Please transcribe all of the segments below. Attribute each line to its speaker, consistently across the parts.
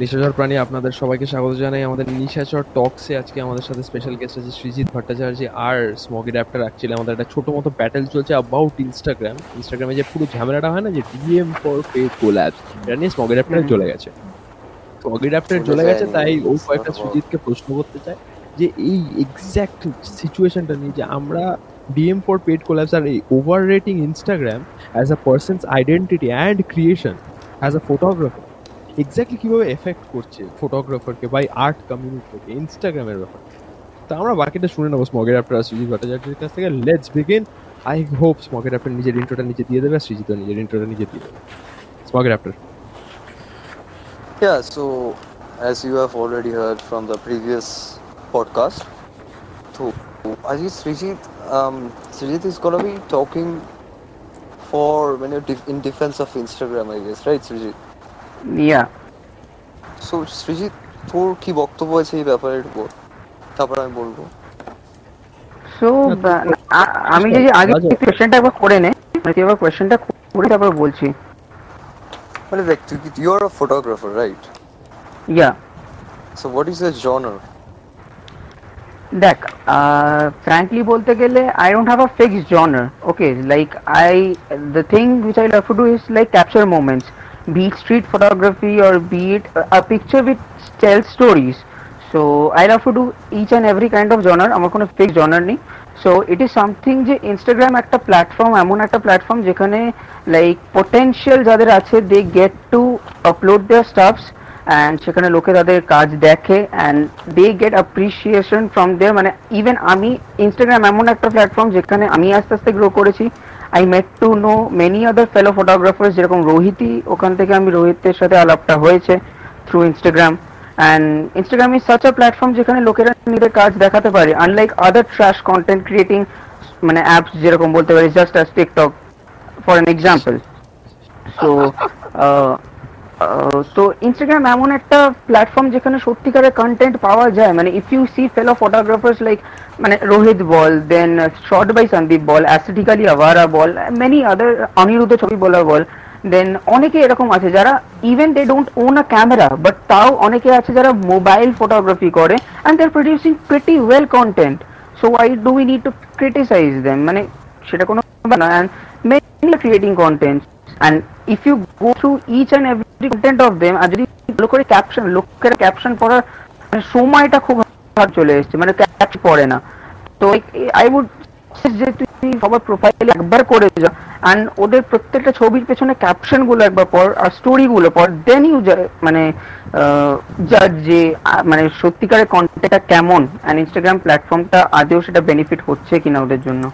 Speaker 1: নিশাচর প্রাণী আপনাদের সবাইকে স্বাগত জানাই আমাদের নিশাচর টক্সে। আজকে আমাদের সাথে স্পেশাল গেস্ট আছে সৃজিত ভট্টাচার্য আর স্মগি র্যাপটার অ্যাকচুয়ালি আমাদের একটা ছোট মতো ব্যাটেল চলছে অ্যাবাউট ইনস্টাগ্রাম ইনস্টাগ্রামে যে পুরো ঝামেলাটা হয় না যে ডিএম ফর পেড কোল্যাবস এটা নিয়ে স্মগি র্যাপটার চলে গেছে। স্মগি র্যাপটার চলে গেছে তাই ও কয়েকটা সৃজিতকে প্রশ্ন করতে চায় যে এই এক্স্যাক্ট সিচুয়েশনটা নিয়ে যে আমরা ডিএম ফর পেড কোল্যাবস আর এই over rating Instagram as a person's identity and creation as a photographer exactly কীভাবে এফেক্ট করছে ফটোগ্রাফারকে বাই আর্ট কমিউনিটিকে ইনস্টাগ্রামের ব্যাপার? তো আমরা বাকিটা শুনে নেব স্মগের অ্যাপটার সুজিত ভট্টাচার্যের কাছ থেকে। লেটস বিগিন আই হোপ স্মগের অ্যাপটার নিজের ইন্ট্রোটা নিজে দিয়ে দেবে আর সৃজিত নিজের ইন্ট্রোটা নিজে দিয়ে দেবে। স্মগের অ্যাপটার
Speaker 2: Yeah, so as you have already heard from the previous podcast, so I think Srijit, um, Srijit is gonna be talking for when you're def- in defense of Instagram, I guess, right, Srijit?
Speaker 3: Yeah
Speaker 2: So Srijit, তোর কি বক্তব্য আছে এই ব্যাপারের উপর? তারপর আমি বলব।
Speaker 3: সো আমি যদি আগে কোয়েশ্চেনটা একবার করে নে মানে তুই একবার কোয়েশ্চেনটা করে তারপর বলছি।
Speaker 2: মানে দেখ তুই you are a photographer right
Speaker 3: yeah
Speaker 2: so what is the genre
Speaker 3: দেখ ফ্র্যাঙ্কলি বলতে গেলে I don't have a fix genre okay like I the thing which I love to do is like capture moments be it street photography or be it a- picture which tells stories. So, i love to do each and every kind of genre আমার কোনো fix genre নেই। So it is something যে Instagram একটা platform এমন একটা platform যেখানে like potential যাদের আছে they get to upload their stuffs and সেখানে লোকে তাদের কাজ দেখে and they get appreciation from there মানে ইভেন আমি ইনস্টাগ্রাম এমন একটা প্ল্যাটফর্ম যেখানে আমি আস্তে আস্তে গ্রো করেছি। I met to know many other fellow photographers যেরকম রোহিতই ওখান থেকে আমি রোহিতের সাথে আলাপটা হয়েছে through Instagram and Instagram is such a platform যেখানে লোকেরা নিজেদের কাজ দেখাতে পারে unlike other trash content creating মানে অ্যাপস যেরকম বলতে পারি just as TikTok for an example so তো ইনস্টাগ্রাম এমন একটা প্ল্যাটফর্ম যেখানে সত্যিকারের কন্টেন্ট পাওয়া যায়। মানে if you see fellow photographers like মানে রোহিত বল দেন শর্ট বাই সন্দীপ বল অ্যাসেটিক্যালি আভারা বল মেনি আদার অনিরুদ্ধ ছবি বলা বল দেন অনেকে এরকম আছে যারা even they don't own a camera but তাও অনেকে আছে যারা মোবাইল ফটোগ্রাফি করে and they are producing pretty well content so why do we need to criticize them মানে সেটা কোনো না and mainly creating content and if you go through each and every content of them আর যদি ভালো করে caption লোকের caption পড়ার মানে সময়টা খুব ভালো চলে এসছে মানে ক্যাপশন পড়ে না। তো আই উড যে তুই সবার প্রোফাইল একবার করে যা অ্যান্ড ওদের প্রত্যেকটা ছবির পেছনে ক্যাপশনগুলো একবার পর আর স্টোরি গুলো পর দেন ইউ মানে জাজ যে মানে সত্যিকারের কন্টেন্টটা কেমন অ্যান্ড ইনস্টাগ্রাম প্ল্যাটফর্মটা আদেও সেটা বেনিফিট হচ্ছে কিনা ওদের জন্য।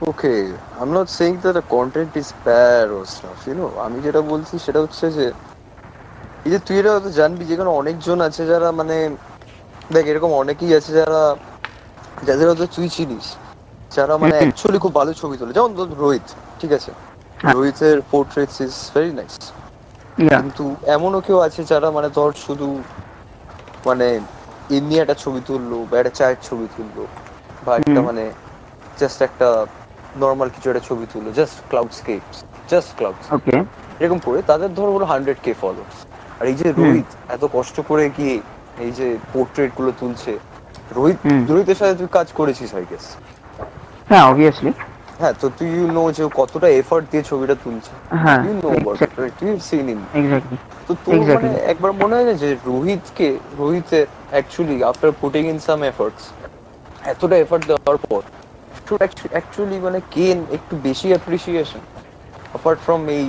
Speaker 2: Okay I am not saying that the content is bad or stuff you know আমি যেটা বলছি সেটা হচ্ছে যে এই যে তুই এটা হয়তো জানবি যেখানে অনেকজন আছে যারা মানে দেখ এরকম অনেকেই আছে যারা যাদের হয়তো তুই চিনিস যারা মানে। অ্যাকচুয়ালি খুব ভালো ছবি তোলে। যেমন ধর রোহিত ঠিক আছে?
Speaker 3: হ্যাঁ।
Speaker 2: রোহিতের পোর্ট্রেটস ইজ ভেরি নাইস কিন্তু এমনও কেউ আছে যারা মানে ধর শুধু মানে এমনি একটা ছবি তুললো বা একটা চায়ের ছবি তুললো বা একটা মানে জাস্ট একটা নর্মাল কিছু একটা ছবি তুলো just cloudscapes just cloud এরকম করে তাদের ধর হলো হান্ড্রেড কে ফলোয়ার্স আর এই যে রোহিত এত কষ্ট করে গিয়ে এই যে পোর্ট্রেটগুলো তুলছে? রোহিত রোহিতের সাথে তুই কাজ করেছিস আই গেস
Speaker 3: হ্যাঁ অবভিয়াসলি
Speaker 2: হ্যাঁ তো তুই ইউ নো যে কতটা এফর্ট দিয়ে ছবিটা তুলছে। You know you seen
Speaker 3: in
Speaker 2: তো তোর মানে একবার মনে হয় না যে রোহিতকে রোহিতের actually after putting in some efforts এতটা এফর্ট দেওয়ার পর শুড অ্যাকচুয়ালি মানে গেন একটু বেশি অ্যাপ্রিসিয়েশন অ্যাপার্ট ফ্রম এই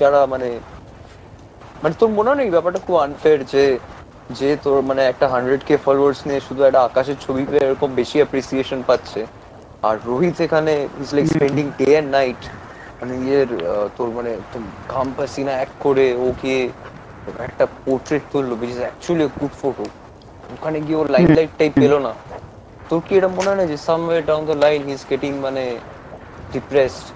Speaker 2: যারা মানে মানে তোর মনে হয় ব্যাপারটা খুব আনফেয়ার যে যে তোর মানে একটা হান্ড্রেড কে ফলোয়ার্স নিয়ে শুধু একটা আকাশের ছবি পেয়ে এরকম বেশি অ্যাপ্রিসিয়েশন পাচ্ছে। আর রোহিত এখানে is like spending day and night মানে ইয়ের তোর মানে ঘাম পাসিনা এক করে ওকে একটা পোর্ট্রেট তুললো beach is actually good photo ওখানে গিয়ে ওর লাইট লাইট টাইপ পেল না। তোর কি এটা মনে হয় না যে someway down the line he is getting মানে ডিপ্রেসড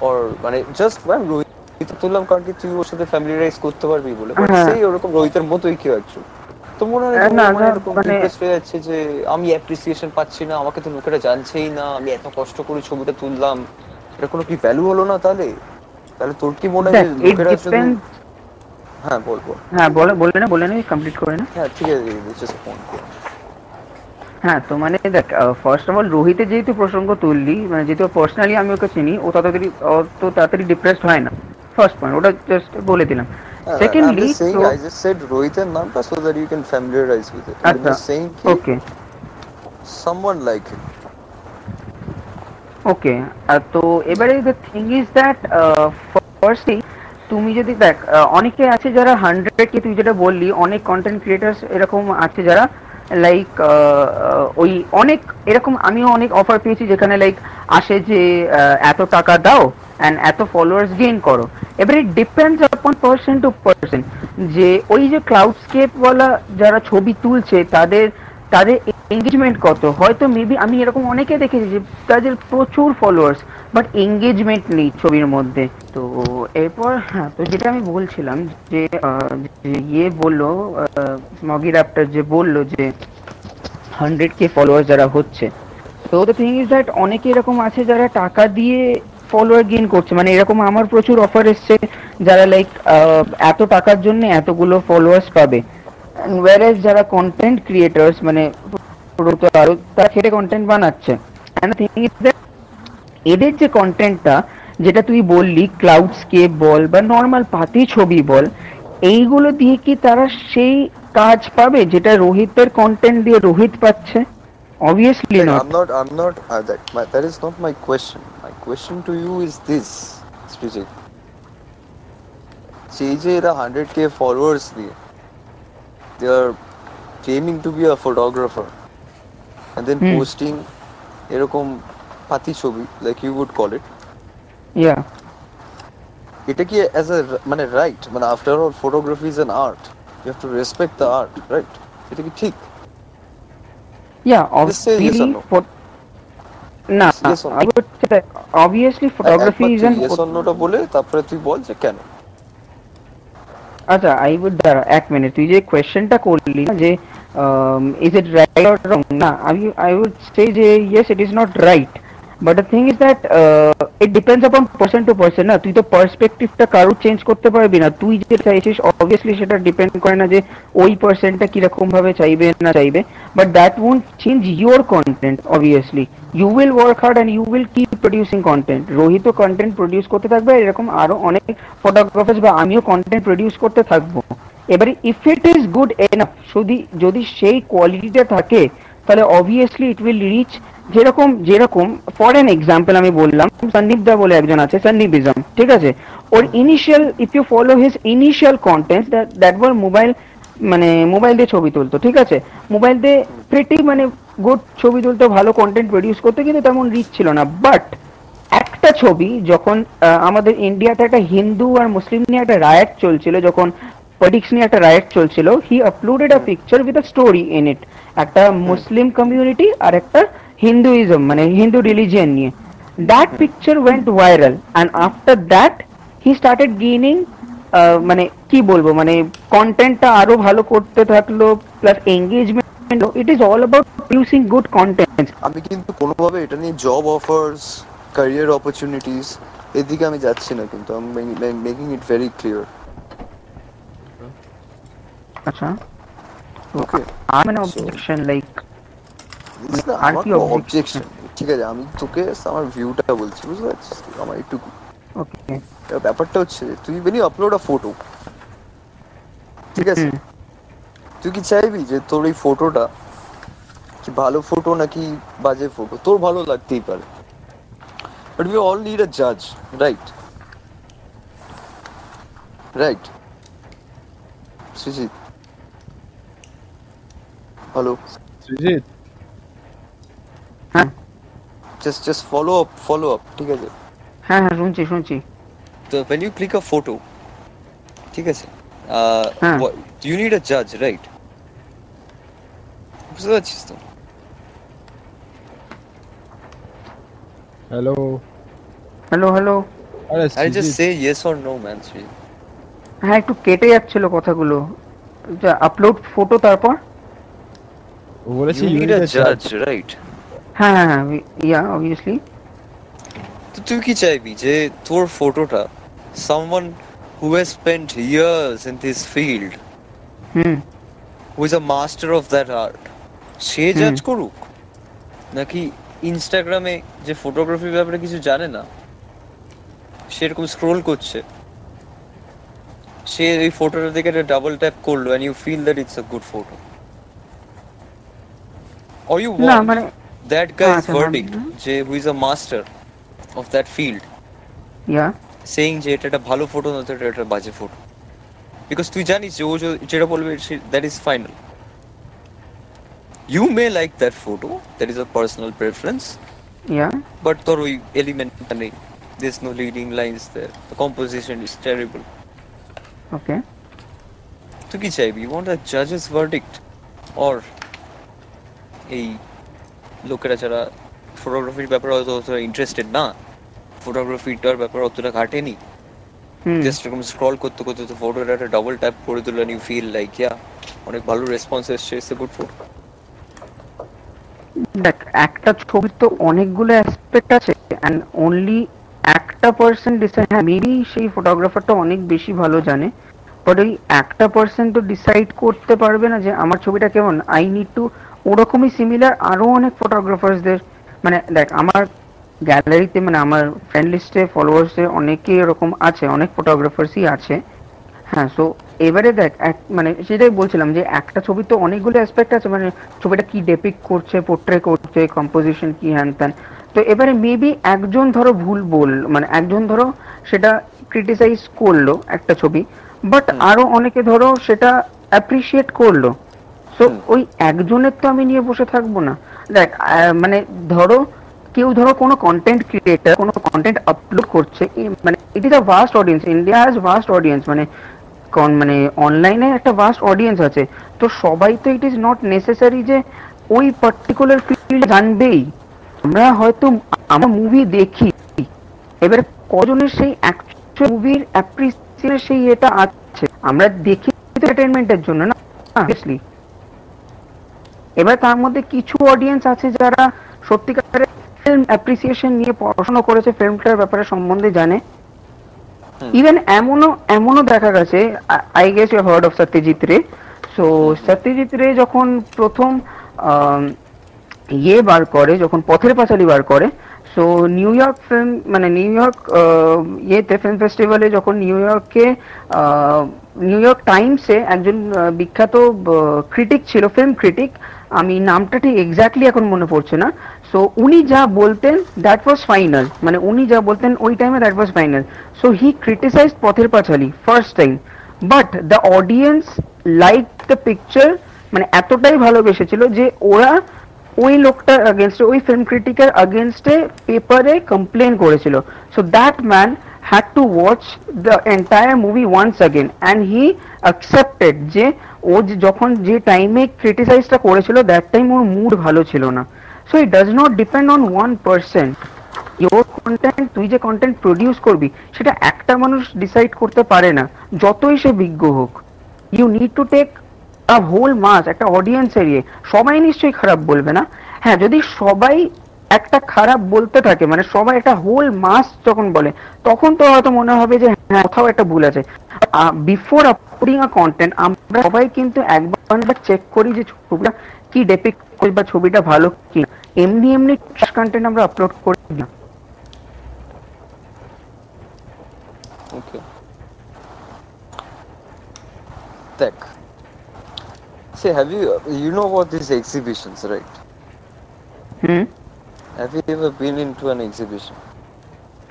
Speaker 2: অর মানে জাস্ট ম্যাম রোহিত তুললাম কারণ কি তুই ওর সাথে ফ্যামিলি ফ্যামিলিয়ারাইজ করতে পারবি বলে
Speaker 3: হ্যাঁ।
Speaker 2: সেই ওরকম রোহিতের মতোই কেউ একজন। তো মনে হয়
Speaker 3: না,
Speaker 2: না
Speaker 3: না,
Speaker 2: এরকম
Speaker 3: মানে-
Speaker 2: ডিপ্রেসড হয়ে যাচ্ছে যে আমি অ্যাপ্রিসিয়েশন পাচ্ছি না আমাকে তো লোকেরা জানছেই না আমি এত কষ্ট করে ছবিটা তুললাম। এটা কোনো কি ভ্যালু হলো না তাহলে? তাহলে তোর কি মনে হয় লোকেরা হ্যাঁ বল বল।
Speaker 3: হ্যাঁ বলে বলে না বলে না কমপ্লিট করে না।
Speaker 2: হ্যাঁ ঠিক আছে জাস্ট ফোন কর।
Speaker 3: হ্যাঁ তো মানে দেখ ফার্স্ট অফ অল রোহিতের যেহেতু প্রসঙ্গ তুললি মানে যেহেতু পার্সোনালি আমি ওকে চিনি ও তাড়াতাড়ি অত তাড়াতাড়ি ডিপ্রেসড হয় না ফার্স্ট পয়েন্ট ওটা জাস্ট বলে দিলাম সেকেন্ডলি
Speaker 2: I just said রোহিতের নামটা that you can familiarize with it. I'm
Speaker 3: আচ্ছা ওকে
Speaker 2: someone like him.
Speaker 3: ওকে তো এবারে the thing is that first firstly তুমি যদি দেখ অনেকে আছে যারা হান্ড্রেড কে তুই যেটা বললি অনেক কন্টেন্ট ক্রিয়েটার্স এরকম আছে যারা লাইক ওই অনেক, এরকম আমিও অনেক অফার পেয়েছি যেখানে লাইক আসে যে এত টাকা দাও অ্যান্ড এত ফলোয়ার্স গেইন করো। এবারে depends upon person to person যে, ওই যে ক্লাউডস্কেপ ওয়ালা যারা ছবি তুলছে, তাদের তাদের এঙ্গেজমেন্ট কত? হয়তো মেবি আমি এরকম অনেকে দেখেছি যে তাদের প্রচুর ফলোয়ার্স বাট এঙ্গেজমেন্ট নেই ছবির মধ্যে। তো এরপর হ্যাঁ তো যেটা আমি বলছিলাম যে ইয়ে বলল স্মগি র্যাপটার যে বলল যে হান্ড্রেড কে ফলোয়ার যারা হচ্ছে। তো দ্য থিং ইজ দ্যাট অনেকে এরকম আছে যারা টাকা দিয়ে ফলোয়ার গেইন করছে। মানে এরকম আমার প্রচুর অফার এসছে যারা লাইক এত টাকার জন্য এতগুলো ফলোয়ার্স পাবে। ওয়ারেস যারা কন্টেন্ট ক্রিয়েটার্স মানে আরও তারা কন্টেন্ট বানাচ্ছে। এদের যে কন্টেন্টটা যেটা তুই বললি ক্লাউডস্কেপ বল বা নর্মাল পাতি ছবি বল এইগুলো দিয়ে কি তারা সেই কাজ পাবে যেটা রোহিতের কন্টেন্ট দিয়ে রোহিত পাচ্ছে?
Speaker 2: Like,
Speaker 3: not
Speaker 2: I'm not, I'm not, uh, that, my, that is not my question. My question to you is this, Srijit. সেই যে এরা হান্ড্রেড কে ফলোয়ার্স দিয়ে be a photographer. And then
Speaker 3: Hmm.
Speaker 2: posting এরকম পাতি ছবি like you would call it.
Speaker 3: ইয়া
Speaker 2: এটা কি as a মানে রাইট মানে after all photography is an art you have to respect the art right এটা কি ঠিক? No.
Speaker 3: for না
Speaker 2: Yes or no?
Speaker 3: I would say that obviously photography is an
Speaker 2: বলে তারপরে তুই বল যে কেন?
Speaker 3: আচ্ছা আই উড দাঁড়া এক মিনিট তুই যে কোয়েশ্চেনটা করলি না যে is it right or wrong না আমি আই উড সে যে yes it is not right but the thing is that it depends upon person to person না তুই তো পার্সপেক্টিভটা কারও চেঞ্জ করতে পারবি না তুই যে চাইছিস অবভিয়াসলি সেটা ডিপেন্ড করে না যে ওই পার্সনটা কীরকম ভাবে চাইবে না চাইবে but that won't change your content obviously you will work hard and you will keep producing content Rohit content produce করতে থাকবে আর এরকম আরও অনেক ফটোগ্রাফার্স বা আমিও কন্টেন্ট প্রডিউস করতে থাকব। এবারে if it is good enough যদি যদি সেই কোয়ালিটিটা থাকে, তাহলে অবভিয়াসলি ইট উইল রিচ যেরকম যেরকম ফর এন এক্সাম্পল আমি বললাম সন্দীপ দা বলে একজন আছে সন্দীপিজম ঠিক আছে? ওর initial if you follow his initial content that were mobile মানে মোবাইল দিয়ে ছবি তুলতো, ঠিক আছে? মোবাইল দিয়ে প্রিটি মানে গুড ছবি তুলতো, ভালো কন্টেন্ট প্রডিউস করতো, কিন্তু তেমন রিচ ছিল না। বাট একটা ছবি যখন আমাদের ইন্ডিয়াতে একটা হিন্দু আর মুসলিম নিয়ে একটা রায়ট চলছিল, যখন পলিটিক্স নিয়ে একটা রায়ট চলছিল। He uploaded a picture with a story in it একটা মুসলিম কমিউনিটি আর একটা হিন্দুইজম মানে হিন্দু রিলিজিয়ন নিয়ে। That picture went viral and after that he started gaining মানে কি বলব মানে কন্টেন্টটা আরও ভালো করতে থাকল plus engagement it is all about producing good content
Speaker 2: আমি কিন্তু কোনোভাবে এটা নিয়ে জব অফার্স ক্যারিয়ার অপরচুনিটিস এদিকে আমি যাচ্ছি না কিন্তু। আমি মেকিং ইট ভেরি ক্লিয়ার
Speaker 3: আচ্ছা
Speaker 2: ওকে
Speaker 3: I'm an objection like আর
Speaker 2: আমার
Speaker 3: কি
Speaker 2: তো
Speaker 3: objection?
Speaker 2: অবজেকশন ঠিক আছে আমি তোকে আমার ভিউটা বলছি বুঝতে পারছিস আমার একটু
Speaker 3: okay
Speaker 2: ব্যাপারটা হচ্ছে তুই বেনি আপলোড আ ফটো ঠিক আছে
Speaker 3: হুম।
Speaker 2: তুই কি চাইবি যে তোর এই ফটোটা কি ভালো ফটো নাকি বাজে ফটো তোর ভালো লাগতেই পারে but we all need a জাজ right right Sujit hello
Speaker 1: Srijit
Speaker 3: হ্যাঁ।
Speaker 2: Just just follow up follow up ঠিক আছে?
Speaker 3: হ্যাঁ হ্যাঁ শুনছি শুনছি।
Speaker 2: তো when you click a photo ঠিক আছে? uh,
Speaker 3: হ্যাঁ।
Speaker 2: you need a judge right? বুঝতে পারছিস তো?
Speaker 1: হ্যালো
Speaker 3: হ্যালো হ্যালো
Speaker 1: আরে
Speaker 2: just say yes or no man
Speaker 3: হ্যাঁ একটু কেটে যাচ্ছিল কথাগুলো। আপলোড ফটো তারপর?
Speaker 2: you
Speaker 1: judge,
Speaker 2: right?
Speaker 3: হ্যাঁ হ্যাঁ
Speaker 2: তুই কি চাইবি যে তোর ফটোটা someone who has spent years in this field
Speaker 3: hmm.
Speaker 2: Who is a master of that art সে জাজ করুক? নাকি ইনস্টাগ্রামে যে ফটোগ্রাফি ব্যাপারে কিছু জানে না? সেরকম স্ক্রোল করছে। সে এই ফটোটা দেখে ডাবল ট্যাপ করল and you feel that it's a good photo or you
Speaker 3: না
Speaker 2: want
Speaker 3: মানে
Speaker 2: that guy's
Speaker 3: আচ্ছা,
Speaker 2: verdict
Speaker 3: মানে-
Speaker 2: যে who is a master of that field.
Speaker 3: Yeah
Speaker 2: saying যে এটা একটা ভালো ফটো না তো এটা একটা বাজে ফটো বিকজ তুই জানিস যে ও যে- যেটা বলবে that is final you may like that photo that is a personal preference
Speaker 3: yeah
Speaker 2: but তোর ওই এলিমেন্টটা নেই this no leading lines there the composition is terrible
Speaker 3: okay
Speaker 2: তুই কি চাইবি ইউ ওয়ান্ট আ জাজেস ভার্ডিক্ট অর এই লোকেরা যারা ফটোগ্রাফির ব্যাপারে হয়তো অতটা ইন্টারেস্টেড না ফটোগ্রাফিটার ব্যাপারে অতটা ঘাটেনি। জাস্ট এরকম স্ক্রল করতে করতে তো ফটোটা একটা ডাবল ট্যাপ করে দিলেন ইউ ফিল লাইক ইয়া অনেক ভালো রেসপন্স এসছে ইটস গুড ফটো
Speaker 3: দেখ একটা ছবির তো অনেকগুলো অ্যাসপেক্ট আছে অ্যান্ড অনলি একটা পার্সন ডিসাইড হ্যাঁ মেবি সেই ফটোগ্রাফারটা অনেক বেশি ভালো জানে বাট ওই একটা পার্সন তো ডিসাইড করতে পারবে না যে আমার ছবিটা কেমন আই নিড টু ওরকমই সিমিলার আরও অনেক ফটোগ্রাফার্সদের মানে দেখ আমার গ্যালারিতে মানে আমার ফ্রেন্ড লিস্টে ফলোয়ার্সে অনেকেই এরকম আছে অনেক ফটোগ্রাফার্সই আছে। হ্যাঁ সো এবারে দেখ এক মানে সেটাই বলছিলাম যে একটা ছবি তো অনেকগুলো অ্যাসপেক্ট আছে মানে ছবিটা কি ডেপিক করছে পোর্ট্রে করছে কম্পোজিশন কি হ্যান ত্যান। তো এবারে মেবি একজন ধরো ভুল বল মানে একজন ধরো সেটা ক্রিটিসাইজ করল একটা ছবি বাট। আরও অনেকে ধরো সেটা অ্যাপ্রিসিয়েট করল।
Speaker 2: হুম।
Speaker 3: ওই একজনের তো আমি নিয়ে বসে থাকব না। দেখ মানে ধরো কেউ ধরো কোনো কন্টেন্ট ক্রিয়েটার কোনো কন্টেন্ট আপলোড করছে মানে it is a vast audience India has vast audience মানে কন- মানে অনলাইনে একটা ভাস্ট অডিয়েন্স আছে। তো সবাই তো ইট ইজ নট নেসেসারি যে ওই পার্টিকুলার ফিল্ড জানবেই। আমরা হয়তো আমরা মুভি দেখি। এবারে কজনের সেই অ্যাকচুয়াল মুভির অ্যাপ্রিসিয়েশন সেই এটা আছে। আমরা দেখি তো এন্টারটেনমেন্টের জন্য না অবভিয়াসলি এবার তার মধ্যে কিছু অডিয়েন্স আছে যারা সত্যিকারের ফিল্ম অ্যাপ্রিসিয়েশন নিয়ে পড়াশোনা করেছে ফিল্মটার ব্যাপারে সম্বন্ধে জানে। ইভেন এমনও এমনও দেখা গেছে I guess you heard of Satyajit Ray so Satyajit রে যখন প্রথম ইয়ে বার করে যখন পথের পাঁচালি বার করে সো নিউ ইয়র্ক ফিল্ম মানে নিউ ইয়র্ক ইয়েতে ফিল্ম ফেস্টিভ্যালে যখন নিউ ইয়র্কে নিউ ইয়র্ক টাইমসে একজন বিখ্যাত ক্রিটিক ছিল ফিল্ম ক্রিটিক আমি নামটা ঠিক এক্স্যাক্টলি এখন মনে পড়ছে না। সো উনি যা বলতেন দ্যাট ওয়াজ ফাইনাল মানে উনি যা বলতেন, ওই টাইমে that was final so he criticize Pather Panchali first time but the audience like the picture মানে এতটাই ভালোবেসেছিল যে ওরা ওই লোকটার আগেনস্টে ওই ফিল্ম ক্রিটিকের আগেনস্টে পেপারে কমপ্লেন করেছিল। So that man had to watch the entire movie once again and he accepted যে ও যখন যে টাইমে ক্রিটিসাইজটা করেছিল দ্যাট টাইম ওর মুড ভালো ছিল না। So it does not depend on one person your content তুই যে কন্টেন্ট প্রডিউস করবি, সেটা একটা মানুষ ডিসাইড করতে পারে না, যতই সে বিজ্ঞ হোক। You need to take a whole mass একটা অডিয়েন্স এরিয়ে সবাই নিশ্চয়ই খারাপ বলবে না। হ্যাঁ যদি সবাই একটা খারাপ বলতে থাকে মানে সবাই একটা হোল মাস যখন বলে তখন তো হয়তো মনে হবে যে হ্যাঁ কোথাও একটা ভুল আছে। বিফোর আপলোডিং আ কন্টেন্ট আমরা সবাই কিন্তু একবার চেক করি যে ছবিটা কি ডেপিক করি বা ছবিটা ভালো কি। এমনি এমনি কন্টেন্ট আমরা আপলোড করি না
Speaker 2: ওকে দেখ say have you you know about this exhibitions right
Speaker 3: hmm
Speaker 2: have you ever been into an exhibition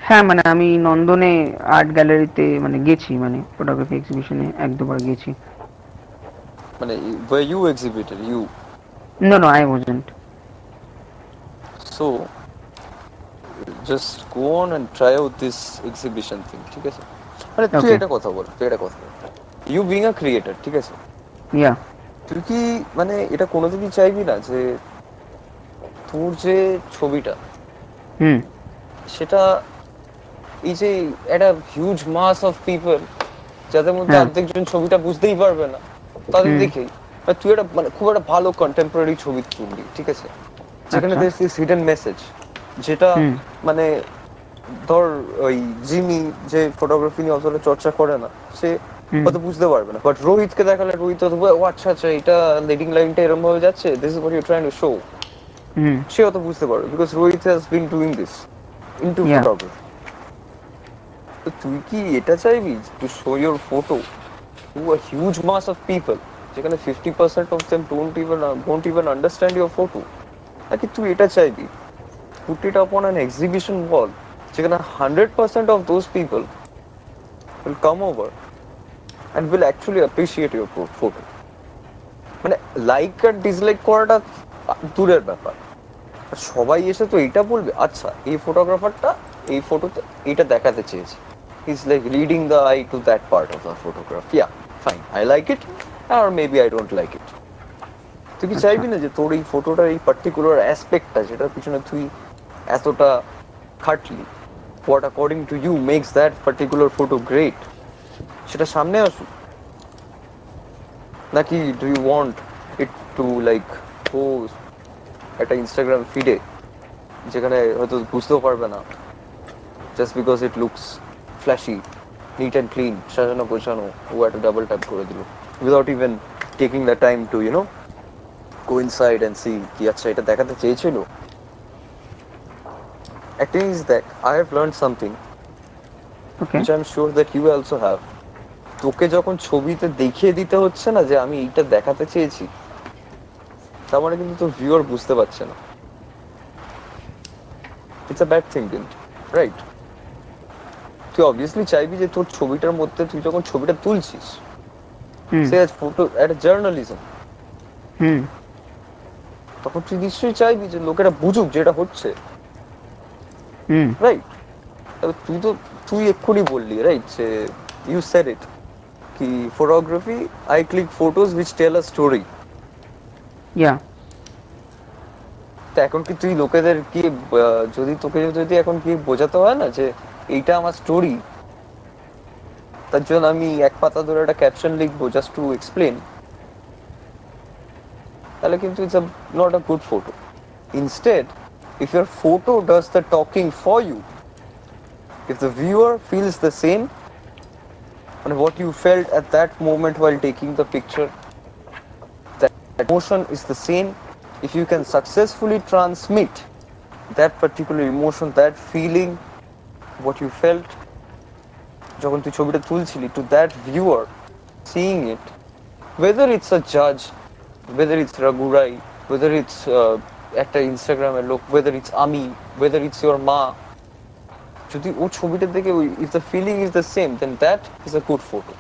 Speaker 3: হ্যাঁ মানে আমি নন্দনে আর্ট গ্যালারিতে মানে গেছি মানে ফটোগ্রাফি এক্সিবিশনে এক দুবার গেছি।
Speaker 2: মানে were you exhibited? You?
Speaker 3: No no I wasn't
Speaker 2: so just go on and try out this exhibition thing ঠিক আছে? মানে তুই এটা কথা বল তুই এটা কথা বল। You বিং a ক্রিয়েটর ঠিক আছে?
Speaker 3: ইয়া
Speaker 2: তুই কি মানে এটা কোনোদিনই চাইবি না যে তোর যে ছবিটা।
Speaker 3: হুম।
Speaker 2: সেটা এই যে একটা হিউজ মাস অফ পিপল যাদের মধ্যে
Speaker 3: হ্যাঁ।
Speaker 2: অর্ধেকজন ছবিটা বুঝতেই পারবে না তাদের দেখেই তুই একটা মানে খুব একটা ভালো কন্টেম্পোরারি ছবি তুললি ঠিক আছে? যেখানে
Speaker 3: আচ্ছা।
Speaker 2: দিস হিডেন মেসেজ যেটা মানে ধর ওই জিমি যে ফটোগ্রাফি নিয়ে অতটা চর্চা করে না সে হয়তো বুঝতে পারবে না। বাট রোহিতকে দেখালে রোহিত ও আচ্ছা আচ্ছা এটা লিডিং লাইনটা এরকম ভাবে যাচ্ছে this is what you trying to
Speaker 3: show
Speaker 2: সে হয়তো বুঝতে পারবে because Rohit has been doing this
Speaker 3: into.
Speaker 2: Photography তো তুই কি এটা চাইবি to show your photo to a huge mass of people যেখানে fifty percent of them don't even don't even understand your photo নাকি তুই এটা চাইবি? Put it up on an exhibition wall যেখানে hundred percent of those people will come over and will actually appreciate your po- photo. মানে like আর dislike করাটা দূরের ব্যাপার। সবাই এসে তো এটা বলবে আচ্ছা এই ফটোগ্রাফারটা এই ফটোতে এটা দেখাতে চেয়েছে। Is like reading the eye to that part of the photograph yeah fine I like it R maybe I don't like it তুই কি চাইবি না যে তোর এই ফটোটার এই পার্টিকুলার অ্যাসপেক্টটা যেটার পিছনে তুই এতটা খাটলি? What according to you makes that particular photo great সেটা সামনে আসুক। নাকি do you want it to like ও একটা ইনস্টাগ্রাম ফিডে যেখানে হয়তো বুঝতেও পারবে না just because it looks flashy neat and clean সাজানো গোছানো ও একটা ডাবল ট্যাপ করে দিল without even taking the time to you know go inside and see কি আচ্ছা এটা দেখাতে চেয়েছিল। একটা জিনিস দেখ I have learned something
Speaker 3: okay
Speaker 2: which I'm sure that you also have. তোকে যখন ছবিতে দেখিয়ে দিতে হচ্ছে না যে আমি এইটা দেখাতে চেয়েছি তার মানে কিন্তু তোর ভিউয়ার বুঝতে পারছে না। ইটস আ ব্যাড থিং কিন্তু রাইট তুই অবভিয়াসলি চাইবি যে তোর ছবিটার মধ্যে তুই যখন ছবিটা তুলছিস সে ফটো একটা জার্নালিজম তখন তুই নিশ্চয়ই চাইবি যে লোকেরা বুঝুক যেটা হচ্ছে।
Speaker 3: হুম।
Speaker 2: রাইট তুই তো তুই এক্ষুনি বললি রাইট যে ইউ সেড ইট কি photography I click photos which tell a story
Speaker 3: yeah
Speaker 2: তো এখন কি তুই লোকেদের কি আহ, যদি তোকে যদি এখন কি বোঝাতে হয় না যে এইটা আমার স্টোরি তার জন্য আমি এক পাতা ধরে একটা ক্যাপশন লিখব জাস্ট টু এক্সপ্লেন তাহলে কিন্তু it's not a good photo instead if your photo does the talking for you if the viewer feels the same and what you felt at that moment while taking the picture that emotion is the same if you can successfully transmit that particular emotion that feeling what you felt যখন তুই ছবিটা তুলছিলি that viewer seeing it whether it's a judge whether it's Ragurai whether it's uh, একটা ইনস্টাগ্রামের লোক whether it's আমি whether it's your মা যদি ও ছবিটা দেখে ওই if the feeling is the same then that is a good photo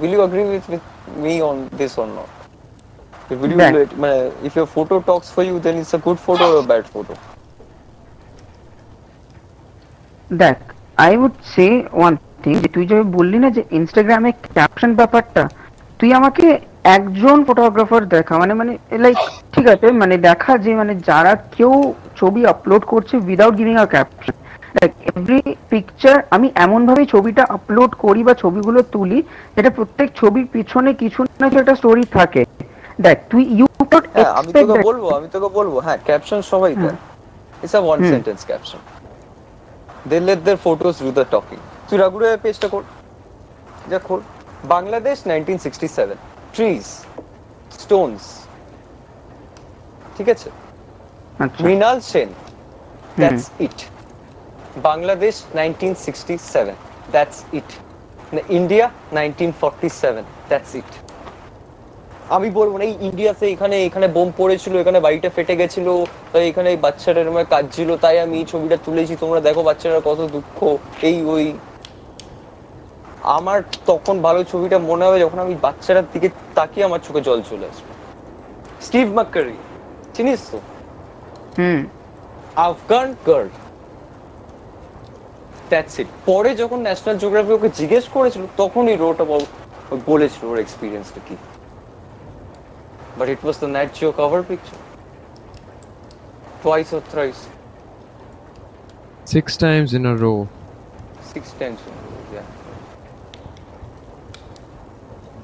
Speaker 2: will you with with me on this or not
Speaker 3: Back.
Speaker 2: মানে if your photo talks for you then it's a good photo or bad photo
Speaker 3: দেখ I would say one thing যে তুই যে বললি না যে ইনস্টাগ্রামে caption ব্যাপারটা তুই আমাকে একজন ফটোগ্রাফার দেখা মানে মানে লাইক ঠিক আছে মানে দেখা যে মানে যারা কেউ ছবি আপলোড করছে without giving a caption like every picture আমি এমন ভাবে ছবিটা আপলোড করি বা ছবিগুলো তুলি যেটা প্রত্যেক ছবির পিছনে কিছু না কিছু একটা স্টোরি থাকে। দেখ তুই ইউ
Speaker 2: হ্যাঁ আমি তোকে বলবো আমি তোকে বলবো হ্যাঁ ক্যাপশন সবাই দেয় it's a one
Speaker 3: hmm.
Speaker 2: Sentence caption they let their photos do the talking তুই রাগুরে পেজটা খোল যা খোল বাংলাদেশ 1967 ট্রিজ স্টোনস ঠিক আছে
Speaker 3: আচ্ছা
Speaker 2: Mrinal Sen that's it Bangladesh 1967 that's it India 1947 that's it আমি বলব না এই ইন্ডিয়াতে এখানে এখানে বোম পড়েছিল এখানে বাড়িটা ফেটে গেছিল তাই এখানে বাচ্চাটার আমার কাজ ছিল তাই আমি এই ছবিটা তুলেছি। তোমরা দেখো বাচ্চারা কত দুঃখ এই ওই। আমার তখন ভালো ছবিটা মনে হবে যখন আমি বাচ্চাটার দিকে তাকিয়ে আমার চোখে জল চলে আসবে। স্টিভ মাক্কারি চিনিস তো?
Speaker 3: হুম।
Speaker 2: Afghan girl. দ্যাটস ইট পরে যখন ন্যাশনাল জিওগ্রাফি ওকে জিজ্ঞেস করেছিল তখনই রোট অ্যাবাউট বলেছিল ওর এক্সপিরিয়েন্সটা কি। But it was the Nat Geo cover picture twice or thrice
Speaker 1: Six times in a row.
Speaker 2: Six times yeah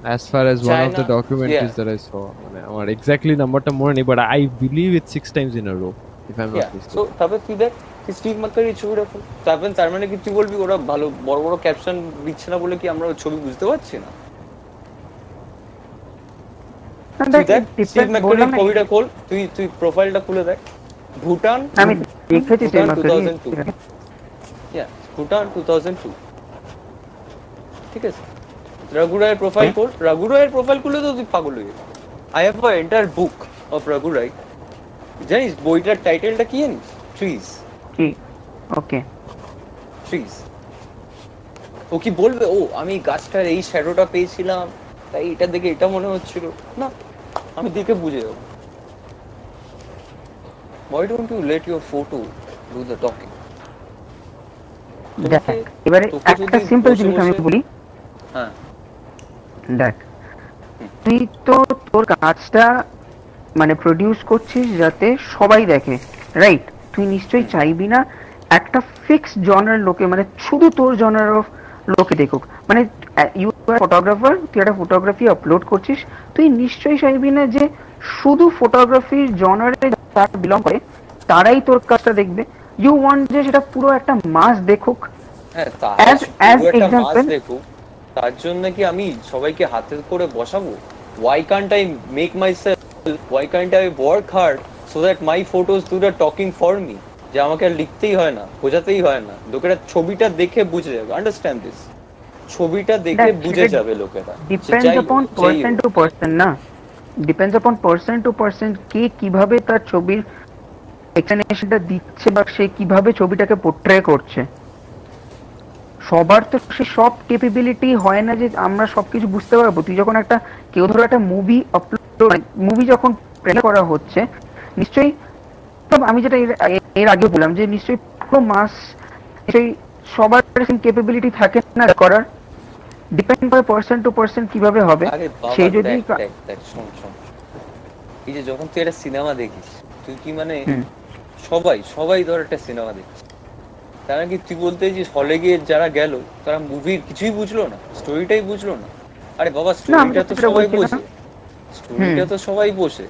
Speaker 1: As far as China, one of the documentaries
Speaker 2: yeah.
Speaker 1: that I saw. মানে আমার exactly নাম্বারটা মনে নেই but I believe it's six times in a row if I'm not
Speaker 2: yeah
Speaker 1: mistaken.
Speaker 2: so তবে তুই দেখ Steve মাকারির ছবিটা তারপর তার মানে কি তুই বলবি ওরা ভালো বড় বড় ক্যাপশন দিচ্ছে না বলে কি আমরা ছবি বুঝতে পারছি না, তুই
Speaker 3: দেখ,
Speaker 2: দেখ স্টিভ
Speaker 3: depends,
Speaker 2: ম্যাকারির
Speaker 3: বললাম না,
Speaker 2: ছবিটা খোল তুই তুই প্রোফাইলটা খুলে দেখ। ভুটান
Speaker 3: আমি দেখেছি Bhutan
Speaker 2: 2002 Yeah, Bhutan two thousand two ঠিক আছে? রঘু রায়ের প্রোফাইল খোল। রঘু রায়ের প্রোফাইল খুলে তো তুই পাগল হয়ে যাবি। I have an entire book of Raghu Rai জানিস বইটার টাইটেলটা কি জানিস? ট্রিজ
Speaker 3: কি? ওকে
Speaker 2: ট্রিজ ও কি বলবে? ও আমি গাছটার এই শ্যাডোটা পেয়েছিলাম। তাই এটা দেখে এটা মনে হচ্ছিল। না আমি দেখে বুঝে যাব। Why don't you let your photo do the talking?
Speaker 3: দেখ এবারে একটা সিম্পল জিনিস আমি বলি।
Speaker 2: হ্যাঁ।
Speaker 3: দেখ তুই তো তোর কাজটা মানে প্রডিউস করছিস যাতে সবাই দেখে রাইট তুই নিশ্চয়ই চাইবি না একটা ফিক্স জনার লোকে মানে শুধু তোর জনার অফ লোকে দেখুক। মানে ইউ ফটোগ্রাফার তুই একটা ফটোগ্রাফি আপলোড করছিস তুই নিশ্চয়ই চাইবি না যে শুধু ফটোগ্রাফির জনারে তার বিলং করে তারাই তোর কাজটা দেখবে। ইউ ওয়ান্ট যে সেটা পুরো একটা মাস দেখুক।
Speaker 2: মাস
Speaker 3: example-
Speaker 2: দেখুক তার জন্য কি আমি সবাইকে হাতে করে বসাবো? Why can't I make myself why can't I work hard so that my photos do the talking for me যে আমাকে আর লিখতেই হয় না বোঝাতেই হয় না। লোকেরা ছবিটা দেখে বুঝে যাবে। আন্ডারস্ট্যান্ড দিস ছবিটা দেখে বুঝে যাবে লোকেরা
Speaker 3: ডিপেন্ডস
Speaker 2: হোক,
Speaker 3: পার্সন টু পার্সন না। Depends upon person to person কে কীভাবে তার ছবির এক্সপ্লেনেশনটা দিচ্ছে বা সে কীভাবে ছবিটাকে পোট্রে করছে। সবার তো সে সব কেপেবিলিটি হয় না যে আমরা সবকিছু বুঝতে পারব। তুই যখন একটা কেউ ধরো একটা মুভি আপলোড মুভি যখন প্লে করা হচ্ছে নিশ্চয়ই আমি যেটা এর আগে বললাম যে নিশ্চয়ই পুরো মাস নিশ্চয়ই সবার সেম কেপেবিলিটি থাকে না করার। ডিপেন্ড করে পার্সন টু পার্সন কীভাবে হবে সে যদি
Speaker 2: শোন শোন এই যে যখন তুই একটা সিনেমা দেখিস তুই কি মানে সবাই সবাই ধর একটা সিনেমা দেখছে তারা কি তুই বলতে যে হলে গিয়ে যারা গেল তারা মুভির কিছুই বুঝলো না স্টোরিটাই বুঝলো না। আরে বাবা স্টোরিটা তো সবাই। বোঝে। স্টোরিটা তো সবাই বোঝে।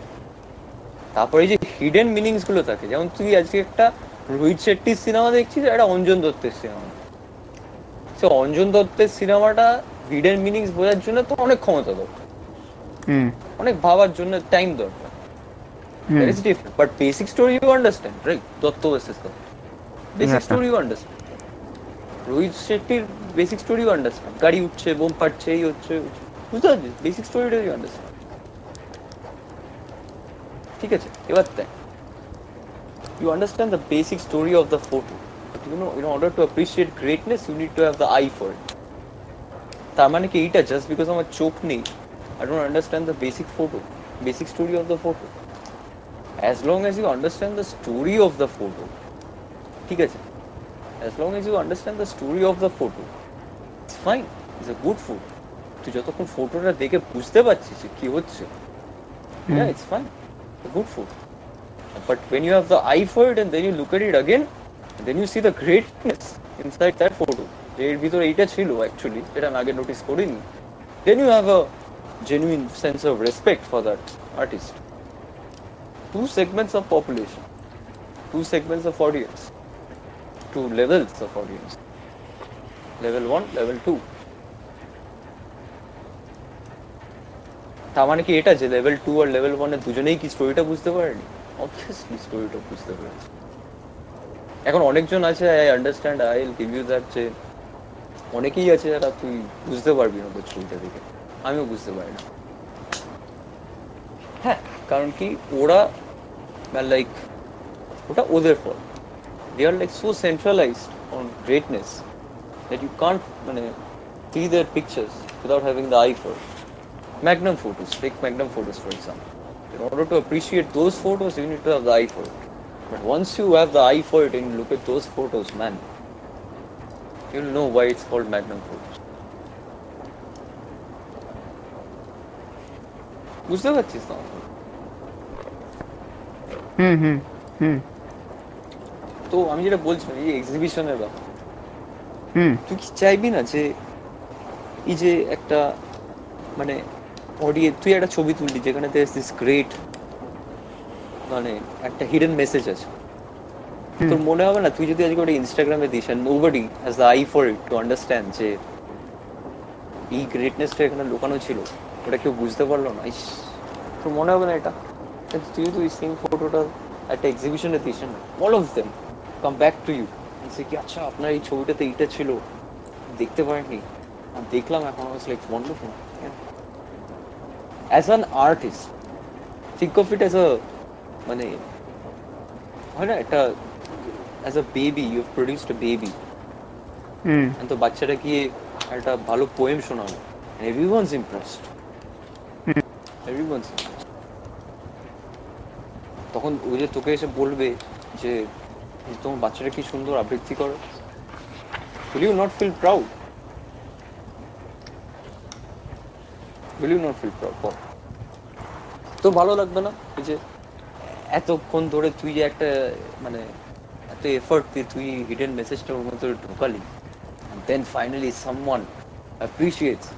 Speaker 2: তারপরে এই যে হিডেন মিনিংসগুলো থাকে যেমন তুই আজকে একটা রোহিত শেট্টির সিনেমা দেখছিস একটা অঞ্জন দত্তের সিনেমা সে অঞ্জন দত্তের সিনেমাটা হিডেন মিনিংস বোঝার জন্য তো অনেক ক্ষমতা দরকার। অনেক ভাবার জন্য টাইম দরকার। story you understand, right? Dotto versus Dotto. Basic
Speaker 3: Yeah.
Speaker 2: story Rohit শেট্টির basic story you understand গাড়ি উঠছে বোম ফাটছে এই হচ্ছে বুঝতে পারছিস? বেসিক স্টোরিটা ইউ আন্ডারস্ট্যান্ড ঠিক আছে এবার দেখ। You understand the basic story of the photo you know in order to appreciate greatness you need to have the eye for it তার মানে কি এইটা জাস্ট বিকজ আমার চোখ নেই I don't understand the basic photo basic story of the photo as long as you understand the story of the photo ঠিক আছে as long as you understand the story of the photo it's fine it's a good photo তুই যতক্ষণ ফটোটা দেখে বুঝতে পারছিস যে কি হচ্ছে yeah it's fine it's a good photo but when you have the eye for it and then you look at it again then you see the greatness inside that যে এর ভিতরে এইটা ছিল অ্যাকচুয়ালি যেটা আমি আগে নোটিস করিনি then you have a genuine sense of respect for that artist two segments of population, two segments of audience, two levels of audience. Level one, level two. তার মানে কি এটা যে লেভেল টু আর level ওয়ানে দুজনেই কি স্টোরিটা বুঝতে পারেনি অবভিয়াসলি স্টোরিটা বুঝতে পেরেছে এখন অনেকজন আছে I understand I will give you that যে অনেকেই আছে যারা তুই বুঝতে পারবি না ওদের ছবিটা দেখে আমিও বুঝতে পারি না হ্যাঁ কারণ কি ওরা লাইক ওটা ওদের ফল they are like so centralized on greatness that you can't মানে see their pictures without having the eye for it. Magnum photos, take Magnum photos for example. In order to appreciate those photos, you need to have the eye for it. But once you have the eye for it and you look at those photos, man, you'll know why it's called Magnum photos. বুঝতে পারছিস তো আমাকে?
Speaker 3: হুম হুম হুম
Speaker 2: তো আমি যেটা বলছিলাম এই এক্সিবিশনের ব্যাপার
Speaker 3: হুম
Speaker 2: তুই কি চাইবি না যে এই যে একটা মানে অডিয়ে তুই একটা ছবি তুললি যেখানে দিস গ্রেট মানে একটা হিডেন মেসেজ আছে। তোর মনে হবে না তুই যদি আজকে ওটা ইনস্টাগ্রামে this and nobody has the eye for it to understand যে এই গ্রেটনেসটা এখানে লুকানো ছিল ওটা কেউ বুঝতে পারল না। ইস তোর মনে হবে না এটা? তুই যদি সেম ফটোটা একটা এক্সিবিশনে this all of them come back to you say কি আচ্ছা আপনার এই ছবিটাতে এইটা ছিল। দেখতে পারেননি আর দেখলাম এখন was like wonderful as an artist think of it as a মানে হয় না একটা as a baby you produced a baby
Speaker 3: hmm.
Speaker 2: তো বাচ্চাটা গিয়ে একটা ভালো পোয়েম শোনালো। Everyone's impressed. এভরিওয়ানস তখন ওই যে তোকে এসে বলবে যে তোমার বাচ্চাটা কি সুন্দর আবৃত্তি করে। Will you not feel proud? Will you not feel proud? বল। তো ভালো লাগবে না? এই যে এতক্ষণ ধরে তুই যে একটা মানে এত এফর্ট দিয়ে তুই হিডেন মেসেজটা ওর মধ্যে ঢোকালি দেন ফাইনালি সামওয়ান অ্যাপ্রিসিয়েটস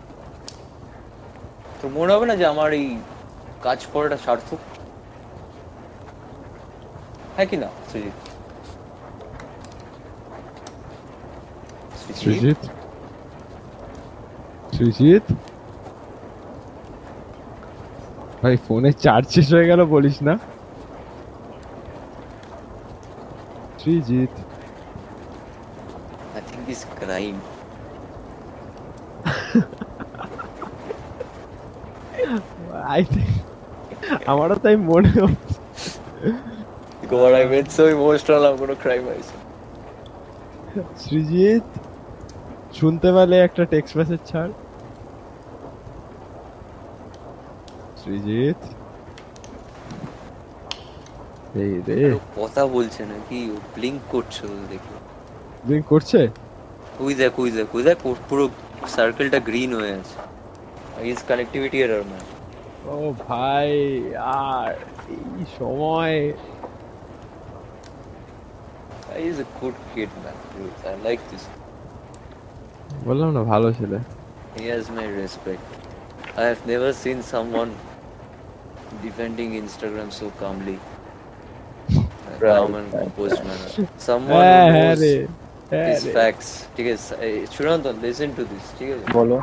Speaker 2: তো মনে হবে না যে আমার এই কাজ করাটা সার্থক? হ্যাঁ কি না, সৃজিত?
Speaker 1: ভাই ফোনে চার্জ শেষ হয়ে গেল, বলিস না। Srijit
Speaker 2: I think he's crying.
Speaker 1: I think আমারও তাই মনে হচ্ছে
Speaker 2: God, I went so emotional, I'm gonna cry myself.
Speaker 1: Srijit শুনতে পেলে একটা টেক্সট মেসেজ ছাড় সৃজিত এই রে।
Speaker 2: কথা বলছে নাকি? ব্লিঙ্ক করছে ও দেখে
Speaker 1: দিন করছে?
Speaker 2: ওই দেখ ওই দেখ ওই দেখ পুরো সার্কেলটা গ্রিন হয়ে আছে। ইজ কানেক্টিভিটি এরর ম্যান
Speaker 1: ও ভাই আর এই সময়
Speaker 2: is a good kid man I like this
Speaker 1: বললাম না ভালো ছেলে।
Speaker 2: He has my respect. I have never seen someone defending Instagram so calmly.
Speaker 4: Right,
Speaker 2: Calm and
Speaker 4: right,
Speaker 2: composed manner. Someone
Speaker 1: হ্যাঁ
Speaker 2: who
Speaker 1: হ্যাঁ
Speaker 2: knows
Speaker 1: রে হ্যাঁ
Speaker 2: his
Speaker 1: রে।
Speaker 2: facts. ঠিক আছে Churandon, listen to this. ঠিক আছে
Speaker 4: বলো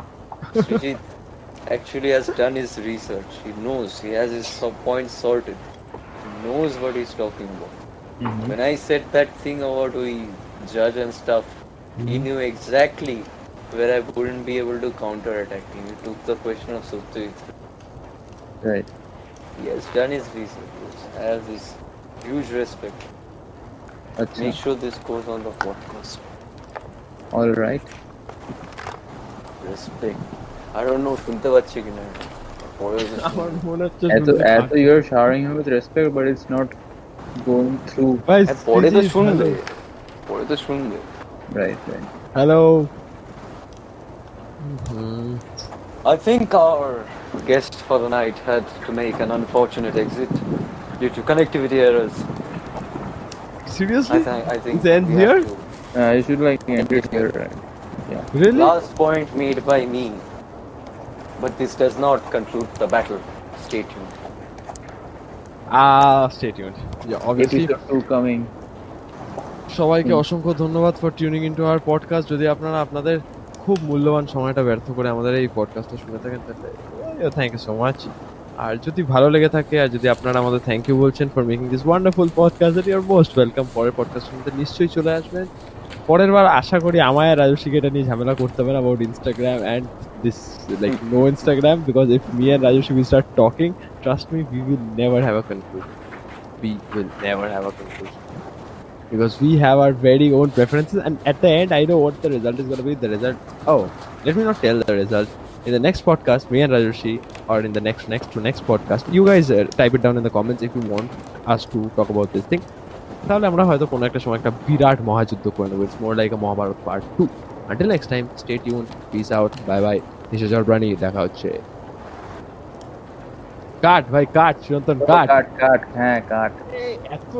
Speaker 2: Srijit actually has done his research. He knows. He has his sub points sorted. He knows what he's talking about. When I said that thing about we judge and stuff, he knew exactly where I wouldn't be able to counter attack him. He took the question of Sukhdev.
Speaker 4: Right
Speaker 2: He has done his research. Yes. I have this huge respect.
Speaker 4: আচ্ছা
Speaker 2: Make sure this goes on the podcast.
Speaker 4: All right
Speaker 2: Respect. I don't know শুনতে পাচ্ছি কিনা পরে
Speaker 1: আমার মনে হচ্ছে
Speaker 4: এত
Speaker 1: শুনতে
Speaker 4: এত
Speaker 1: পাচ্ছি।
Speaker 4: You are showering him with respect but it's not going through
Speaker 1: ভাই
Speaker 2: পরে তো
Speaker 1: সৃজিত,
Speaker 2: শুনবে পরে তো শুনবে
Speaker 4: right right
Speaker 1: hello
Speaker 2: I think our guest for the night had to make an unfortunate exit due to connectivity errors.
Speaker 1: Seriously
Speaker 2: I think I think
Speaker 1: It ends
Speaker 2: we have
Speaker 1: here?
Speaker 2: to-
Speaker 4: I should like end it here right
Speaker 1: really
Speaker 2: Last point made by me, but this does not conclude the battle. Stay tuned.
Speaker 1: Ah stay tuned obviously
Speaker 4: episode 2 coming
Speaker 1: সবাইকে
Speaker 4: হুম।
Speaker 1: অসংখ্য ধন্যবাদ for tuning into our podcast যদি আপনারা আপনাদের খুব মূল্যবান সময়টা ব্যর্থ করে আমাদের এই পডকাস্টটা শুনে থাকেন তাহলে থ্যাংক ইউ সো মাচ আর যদি ভালো লেগে থাকে, আর যদি আপনারা আমাদের থ্যাংক ইউ বলছেন for making this wonderful podcast your most welcome পরের পডকাস্ট শুনতে নিশ্চয়ই চলে আসবেন। পরের বার আশা করি আমায় রাজস্বীকে এটা নিয়ে ঝামেলা করতে হবে না about Instagram and this like no Instagram because if me and Rajasvi we start talking trust me we will never have a conclusion we will never have a conclusion. Because we have our very own preferences, and at the end, i know what result is going to be. The result oh let me not tell the result. In the next podcast, me and rajoshi or in the next next to next podcast. You guys uh, type it down in the comments if you want us to talk about this thing. তাহলে আমরা হয়তো কোনো একটা সময় একটা বিরাট মহাযুদ্ধ করে নেব। It's more like a Mahabharata part two until next time stay tune peace out bye bye নিশাচর প্রাণী দেখা হচ্ছে। কাট ভাই কাট চিরন্তন কাট।
Speaker 4: কাট কাট হ্যাঁ কাট।
Speaker 1: এত